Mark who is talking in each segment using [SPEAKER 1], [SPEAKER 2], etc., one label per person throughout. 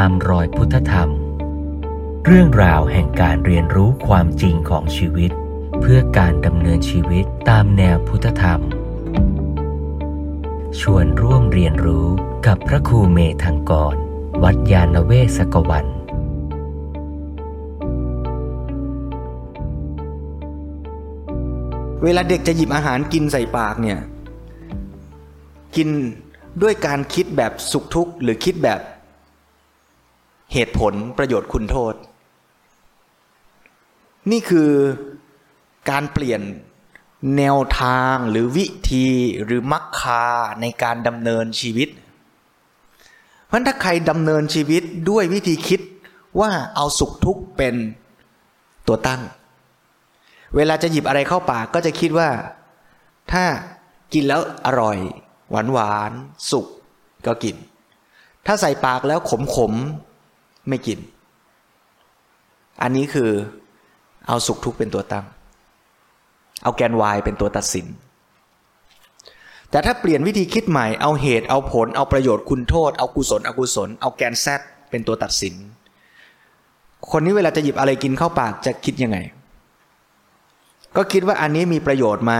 [SPEAKER 1] ตามรอยพุทธธรรม เรื่องราวแห่งการเรียนรู้ความจริงของชีวิต เพื่อการดำเนินชีวิตตามแนวพุทธธรรม ชวนร่วมเรียนรู้กับพระครูเมธังกร วัดยาณเวศกวัน
[SPEAKER 2] เวลาเด็กจะหยิบอาหารกินใส่ปากเนี่ย กินด้วยการคิดแบบสุขทุกข์หรือคิดแบบ เหตุผลประโยชน์คุณโทษ นี่คือการเปลี่ยนแนวทางหรือวิธีหรือมักคาในการดำเนินชีวิต เพราะถ้าใครดำเนินชีวิตด้วยวิธีคิดว่าเอาสุขทุกข์เป็นตัวตั้ง เวลาจะหยิบอะไรเข้าปากก็จะคิดว่า ถ้ากินแล้วอร่อย หวานหวานสุกก็กิน ถ้าใส่ปากแล้วขมขม ไม่กิน อันนี้คือเอาสุขทุกข์เป็นตัวตั้ง เอาแกน y เป็นตัวตัดสิน แต่ถ้าเปลี่ยนวิธีคิดใหม่ เอาเหตุเอาผล เอาประโยชน์คุณโทษ เอากุศลอกุศล เอาแกน z เป็นตัวตัดสิน คนนี้เวลาจะหยิบอะไรกินเข้าปากจะคิดยังไง ก็คิดว่าอันนี้มีประโยชน์ไหม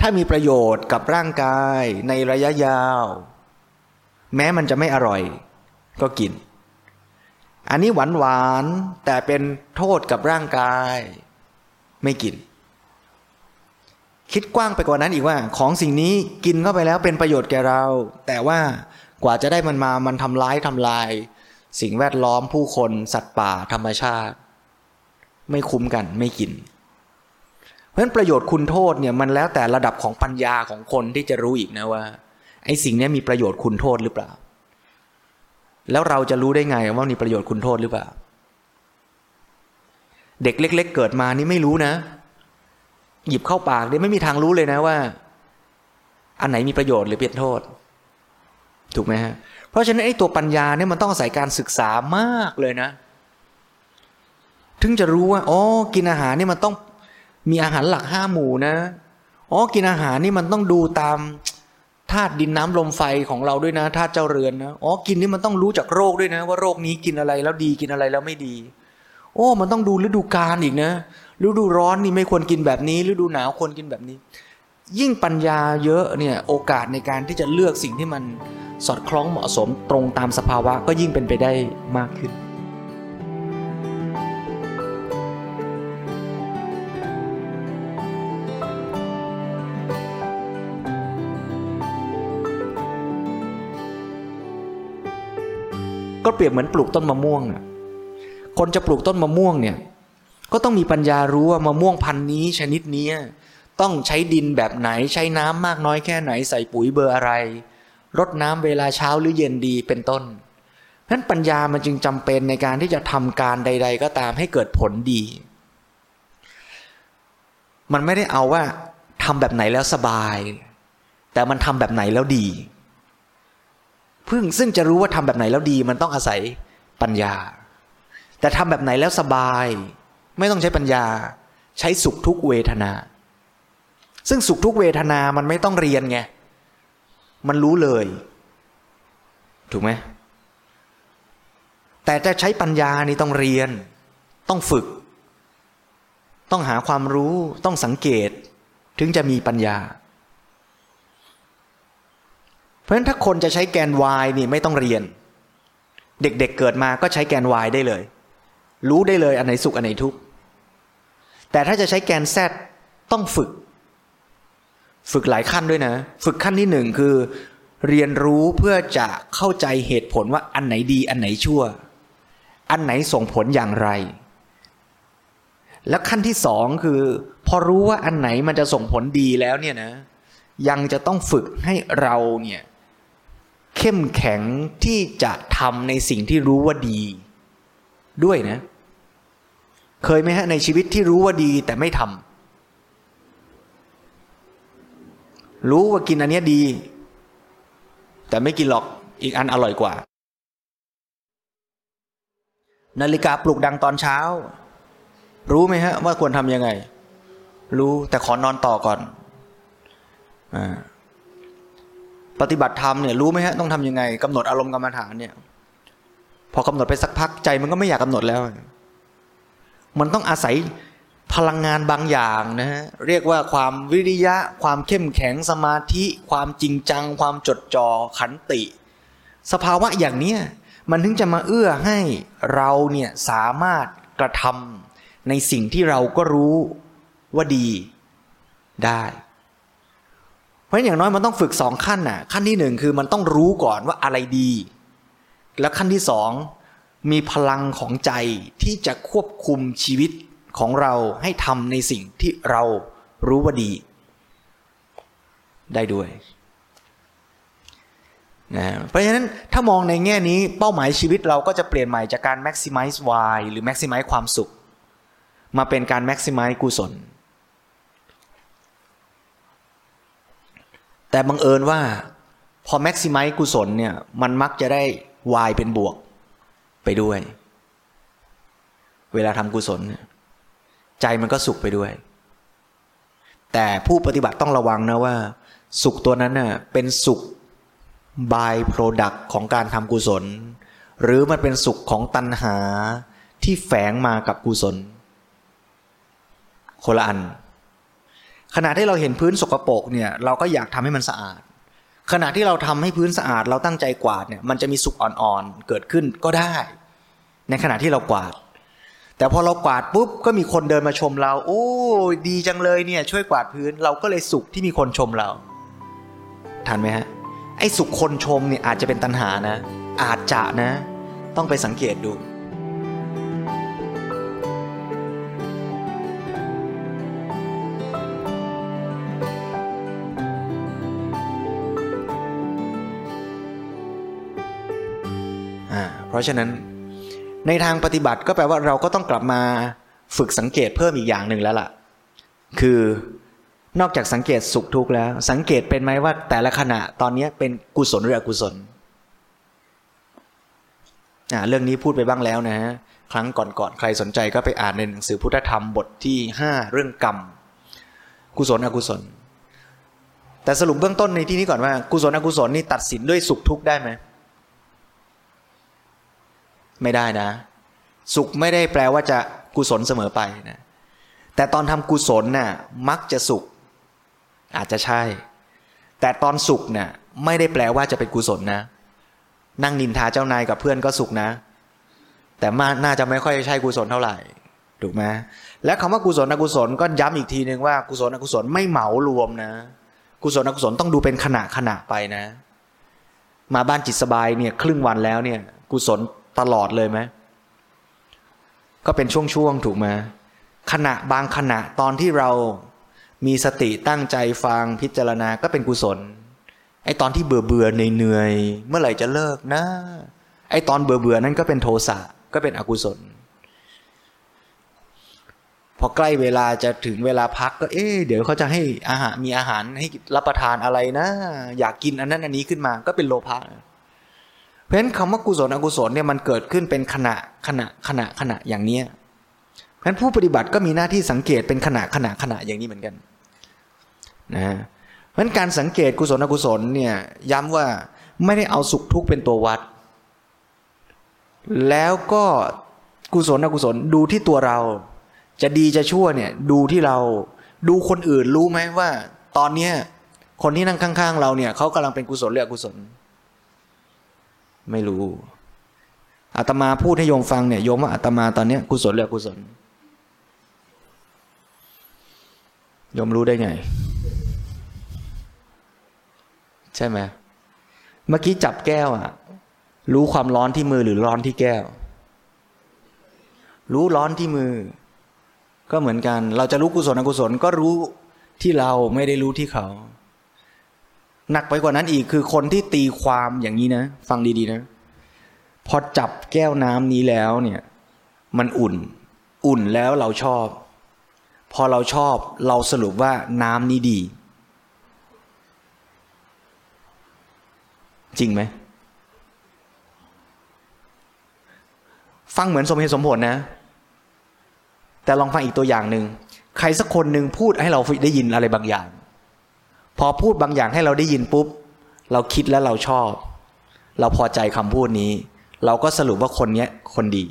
[SPEAKER 2] ถ้ามีประโยชน์กับร่างกายในระยะยาว แม้มันจะไม่อร่อย ก็กิน อันนี้หวานหวานแต่เป็นโทษกับร่างกาย ไม่กิน คิดกว้างไปกว่านั้นอีกว่า ของสิ่งนี้กินเข้าไปแล้วเป็นประโยชน์แก่เรา แต่ว่ากว่าจะได้มันมามันทำร้ายทำลาย สิ่งแวดล้อมผู้คนสัตว์ป่าธรรมชาติ ไม่คุ้มกันไม่กิน เพราะฉะนั้นประโยชน์คุณโทษเนี่ยมันแล้วแต่ระดับของปัญญาของคนที่จะรู้อีกนะว่าไอ้สิ่งนี้มีประโยชน์คุณโทษหรือเปล่า แล้วเราจะรู้ได้ไงว่ามีประโยชน์คุณโทษหรือเปล่า เด็กเล็ก ๆ เกิดมานี่ไม่รู้นะ หยิบเข้าปากเนี่ยไม่มีทางรู้เลยนะว่า อันไหนมีประโยชน์หรือเป็นโทษ ถูกไหมฮะ เพราะฉะนั้นไอ้ตัวปัญญาเนี่ยมันต้องอาศัยการศึกษามากเลยนะ ถึงจะรู้ว่าอ๋อกินอาหารนี่มันต้องมีอาหารหลักห้าหมู่นะอ๋อกินอาหารนี่มันต้องดูตาม ธาตุดินน้ำลมไฟของเราด้วยนะธาตุเจ้าเรือนนะอ๋อกินนี่มันต้องรู้จากโรคด้วยนะ ว่าโรคนี้กินอะไรแล้วดีกินอะไรแล้วไม่ดี โอ้ มันต้องดูฤดูกาลอีกนะฤดูร้อนนี่ไม่ควรกินแบบนี้ฤดูหนาวควรกินแบบนี้ ยิ่งปัญญาเยอะเนี่ยโอกาสในการที่จะเลือกสิ่งที่มันสอดคล้องเหมาะสมตรงตามสภาวะก็ยิ่งเป็นไปได้มากขึ้น เปรียบเหมือนปลูกต้นมะม่วงอะคนจะปลูกต้นมะม่วงเนี่ย ก็ต้องมีปัญญารู้ว่ามะม่วงพันธุ์นี้ชนิดนี้ต้องใช้ดินแบบไหนใช้น้ำมากน้อยแค่ไหนใส่ปุ๋ยเบอร์อะไรรดน้ำเวลาเช้าหรือเย็นดีเป็นต้นเพราะฉะนั้นปัญญามันจึงจำเป็นในการที่จะทำการใด ๆ ก็ตามให้เกิดผลดี มันไม่ได้เอาว่าทำแบบไหนแล้วสบาย แต่มันทำแบบไหนแล้วดี พึ่งซึ่งจะรู้ว่าทำแบบไหนแล้วดี มันต้องอาศัยปัญญา แต่ทำแบบไหนแล้วสบาย ไม่ต้องใช้ปัญญา ใช้สุขทุกเวทนา ซึ่งสุขทุกเวทนามันไม่ต้องเรียนไงมันรู้เลย ถูกไหมแต่จะใช้ปัญญานี่ต้องเรียน ต้องฝึก ต้องหาความรู้ต้องสังเกต ถึงจะมีปัญญา เพราะฉะนั้นถ้าคนจะใช้แกน y นี่ไม่ต้องเรียน เด็กๆเเกิดมาก็ใช้แกน y ได้เลย รู้ได้เลยอันไหนสุขอันไหนทุกข์แต่ถ้าจะใช้แกน z ต้องฝึก ฝึกหลายขั้นด้วยนะ ฝึกขั้นที่หนึ่งคือ เรียนรู้เพื่อจะเข้าใจเหตุผลว่าอันไหนดีอันไหนชั่ว อันไหนส่งผลอย่างไร แล้วขั้นที่สองคือ พอรู้ว่าอันไหนมันจะส่งผลดีแล้วเนี่ยนะยังจะต้องฝึกให้เราเนี่ย เข้มแข็งที่จะทำในสิ่งที่รู้ว่าดี ด้วยนะ เคยไหมฮะในชีวิตที่รู้ว่าดีแต่ไม่ทำรู้ว่ากินอันนี้ดี แต่ไม่กินหรอกอีกอันอร่อยกว่า นาฬิกาปลุกดังตอนเช้า รู้ไหมฮะ ว่าควรทำยังไง รู้แต่ขอนอนต่อก่อนอ่า ปฏิบัติธรรมเนี่ยรู้ไหมฮะต้องทำยังไงกำหนดอารมณ์กรรมฐานเนี่ย พอกำหนดไปสักพักใจมันก็ไม่อยากกำหนดแล้ว มันต้องอาศัยพลังงานบางอย่างนะฮะเรียกว่าความวิริยะ ความเข้มแข็งสมาธิ ความจริงจัง ความจดจ่อขันติ สภาวะอย่างเนี้ยมันถึงจะมาเอื้อให้เราเนี่ยสามารถกระทำในสิ่งที่เราก็รู้ว่าดีได้ ราะอย่างน้อยมันต้องฝึกสองขั้นน่ะ ขั้นที่หนึ่งคือมันต้องรู้ก่อนว่าอะไรดี แล้วขั้นที่สองมีพลังของใจที่จะควบคุมชีวิตของเราให้ทำในสิ่งที่เรารู้ว่าดี ได้ด้วยนะเพราะฉะนั้นถ้ามองในแง่นี้เป้าหมายชีวิตเราก็จะเปลี่ยนใหม่จากการ maximize y หรือ maximize ความสุข มาเป็นการ maximize กุศล แต่บังเอิญว่าพอ maximize กุศลเนี่ยมันมักจะได้ y เป็นบวกไปด้วย เวลาทำกุศล ใจมันก็สุขไปด้วย แต่ผู้ปฏิบัติต้องระวังนะว่า สุขตัวนั้นน่ะเป็นสุข by product ของการทำกุศล หรือมันเป็นสุขของตัณหาที่แฝงมากับกุศลคนละอัน ขณะที่เราเห็นพื้นสกปรกเนี่ยเราก็อยากทำให้มันสะอาด ขณะที่เราทำให้พื้นสะอาด เราตั้งใจกวาดเนี่ยมันจะมีสุขอ่อนๆเกิดขึ้นก็ได้ ในขณะที่เรากวาด แต่พอเรากวาดปุ๊บก็มีคนเดินมาชมเรา โอ้ดีจังเลยเนี่ยช่วยกวาดพื้นเราก็เลยสุขที่มีคนชมเราทันไหมฮะไอ้สุขคนชมเนี่ยอาจจะเป็นตัณหานะ อาจจะนะ ต้องไปสังเกตดู เพราะฉะนั้นในทางปฏิบัติก็แปลว่าเราก็ต้องกลับมาฝึกสังเกตเพิ่มอีกอย่างหนึ่งแล้วล่ะ คือนอกจากสังเกตสุขทุกข์แล้ว สังเกตเป็นไหมว่าแต่ละขณะตอนนี้เป็นกุศลหรืออกุศลอ่าเรื่องนี้พูดไปบ้างแล้วนะฮะครั้งก่อนๆใครสนใจก็ไปอ่านในหนังสือพุทธธรรมบทที่ห้าเรื่องกรรม กุศลอกุศล แต่สรุปเบื้องต้นในที่นี้ก่อนว่า กุศลอกุศลนี่ตัดสินด้วยสุขทุกข์ได้ไหม ไม่ได้นะ สุขไม่ได้แปลว่าจะกุศลเสมอไปนะแต่ตอนทำกุศลน่ะมักจะสุข อาจจะใช่ แต่ตอนสุขเนี่ยไม่ได้แปลว่าจะเป็นกุศลนะ นั่งนินทาเจ้านายกับเพื่อนก็สุขนะ แต่มาน่าจะไม่ค่อยใช่กุศลเท่าไหร่ถูกไหมและคำว่ากุศลอกุศลก็ย้ำอีกทีหนึ่งว่ากุศลอกุศลไม่เหมารวมนะ กุศลอกุศลต้องดูเป็นขณะขณะไปนะ มาบ้านจิตสบายเนี่ยครึ่งวันแล้วเนี่ย กุศล ตลอดเลยไหมก็เป็นช่วงๆถูกไหมขณะบางขณะตอนที่เรามีสติตั้งใจฟังพิจารณาก็เป็นกุศล ไอตอนที่เบื่อเบื่อเหนื่อยเมื่อไหร่จะเลิกนะ ไอตอนเบื่อเบื่อนั้นก็เป็นโทสะก็เป็นอกุศล พอใกล้เวลาจะถึงเวลาพักก็เอ๊เดี๋ยวเขาจะให้อาหารมีอาหารให้รับประทานอะไรนะ อยากกินอันนั้นอันนี้ขึ้นมาก็เป็นโลภะ ราะฉะนั้นคำว่ากุศลอกุศลเนี่ยมันเกิดขึ้นเป็นขณะขณะขณะขณะอย่างเนี้ยเพราะฉะนั้นผู้ปฏิบัติก็มีหน้าที่สังเกตเป็นขณะขณะขณะอย่างนี้เหมือนกันนะเพราะฉะนั้นการสังเกตกุศลอกุศลเนี่ยย้ำว่าไม่ได้เอาสุขทุกข์เป็นตัววัด แล้วก็กุศลอกุศลดูที่ตัวเรา จะดีจะชั่วเนี่ยดูที่เราดูคนอื่นรู้ไหมว่า ตอนเนี้ยคนที่นั่งข้าง ๆ เราเนี่ยเขากำลังเป็นกุศลหรืออกุศล ไม่รู้อาตมาพูดให้โยมฟังเนี่ยโยมว่าอาตมาตอนเนี้ยกุศลหรืออกุศลโยมรู้ได้ไง ใช่ไหมเมื่อกี้จับแก้วอะรู้ความร้อนที่มือหรือร้อนที่แก้ว รู้ร้อนที่มือ ก็เหมือนกัน เราจะรู้กุศลอกุศลก็รู้ที่เราไม่ได้รู้ที่เขา หนักไปกว่านั้นอีกคือคนที่ตีความอย่างนี้นะ ฟังดีๆนะ พอจับแก้วน้ำนี้แล้วเนี่ย มันอุ่น อุ่นแล้วเราชอบ พอเราชอบเราสรุปว่าน้ำนี้ดี จริงไหมฟังเหมือนสมเหตุสมผลนะ แต่ลองฟังอีกตัวอย่างหนึ่ง ใครสักคนหนึ่งพูดให้เราได้ยินอะไรบางอย่าง พอพูดบางอย่างให้เราได้ยินปุ๊บ เราคิดแล้วเราชอบ เราพอใจคำพูดนี้ เราก็สรุปว่าคนนี้คนดี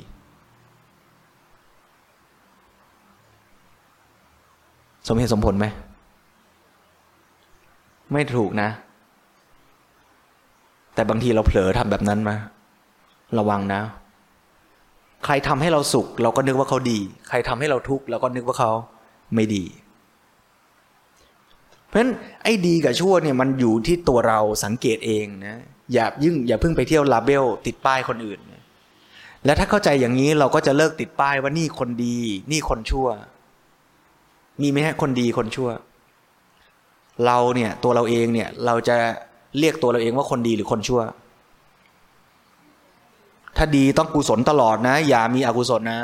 [SPEAKER 2] สมเหตุสมผลไหม ไม่ถูกนะ แต่บางทีเราเผลอทำแบบนั้นมา ระวังนะ ใครทำให้เราสุข เราก็นึกว่าเขาดี ใครทำให้เราทุกข์เราก็นึกว่าเขาไม่ดี เพราะฉะนั้นไอ้ดีกับชั่วเนี่ยมันอยู่ที่ตัวเราสังเกตเองนะอย่ายิ่งอย่าเพิ่งไปเที่ยวลาเบลติดป้ายคนอื่น และถ้าเข้าใจอย่างนี้เราก็จะเลิกติดป้ายว่านี่คนดี นี่คนชั่ว มีไหมฮะคนดีคนชั่ว เราเนี่ยตัวเราเองเนี่ยเราจะเรียกตัวเราเองว่าคนดีหรือคนชั่ว ถ้าดีต้องกุศลตลอดนะ อย่ามีอกุศลนะ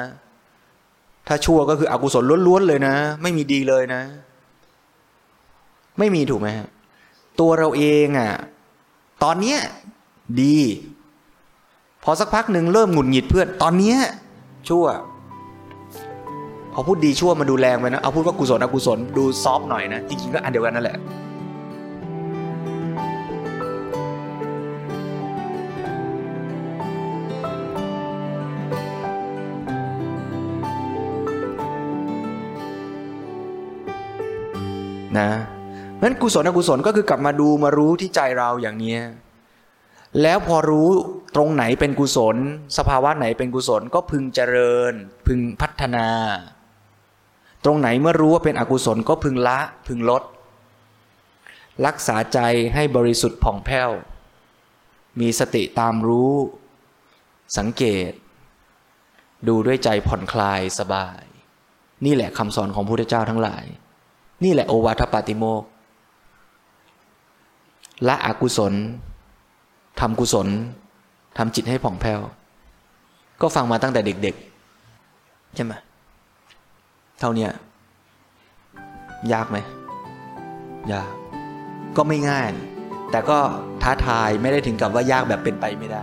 [SPEAKER 2] ถ้าชั่วก็คืออกุศลล้วนๆเลยนะ ไม่มีดีเลยนะ ไม่มีถูกไหมฮะตัวเราเองอะ่ะ ตอนเนี้ยดี พอสักพักหนึ่งเริ่มหงุดหงิดเพื่อนตอนเนี้ยชั่ว พอพูดดีชั่วมาดูแรงไปนะเอาพูดว่ากุศลอกุศลดูซอฟหน่อยนะจริงๆก็อันเดียวกันนั่นแหละนะ เพราะฉะนั้นกุศลอกุศลก็คือกลับมาดูมารู้ที่ใจเราอย่างเนี้ยแล้วพอรู้ตรงไหนเป็นกุศล สภาวะไหนเป็นกุศลก็พึงเจริญ พึงพัฒนา ตรงไหนเมื่อรู้ว่าเป็นอกุศลก็พึงละพึงลด รักษาใจให้บริสุทธิ์ผ่องแผ้ว มีสติตามรู้ สังเกต ดูด้วยใจผ่อนคลายสบาย นี่แหละคำสอนของพระพุทธเจ้าทั้งหลาย นี่แหละโอวาทปาติโมก ละอกุศลทำกุศลทำจิตให้ผ่องแผ้ว ก็ฟังมาตั้งแต่เด็กๆ ใช่ไหมเท่านี้ยากไหมยาก ก็ไม่ง่าย แต่ก็ท้าทายไม่ได้ถึงกับว่ายากแบบเป็นไปไม่ได้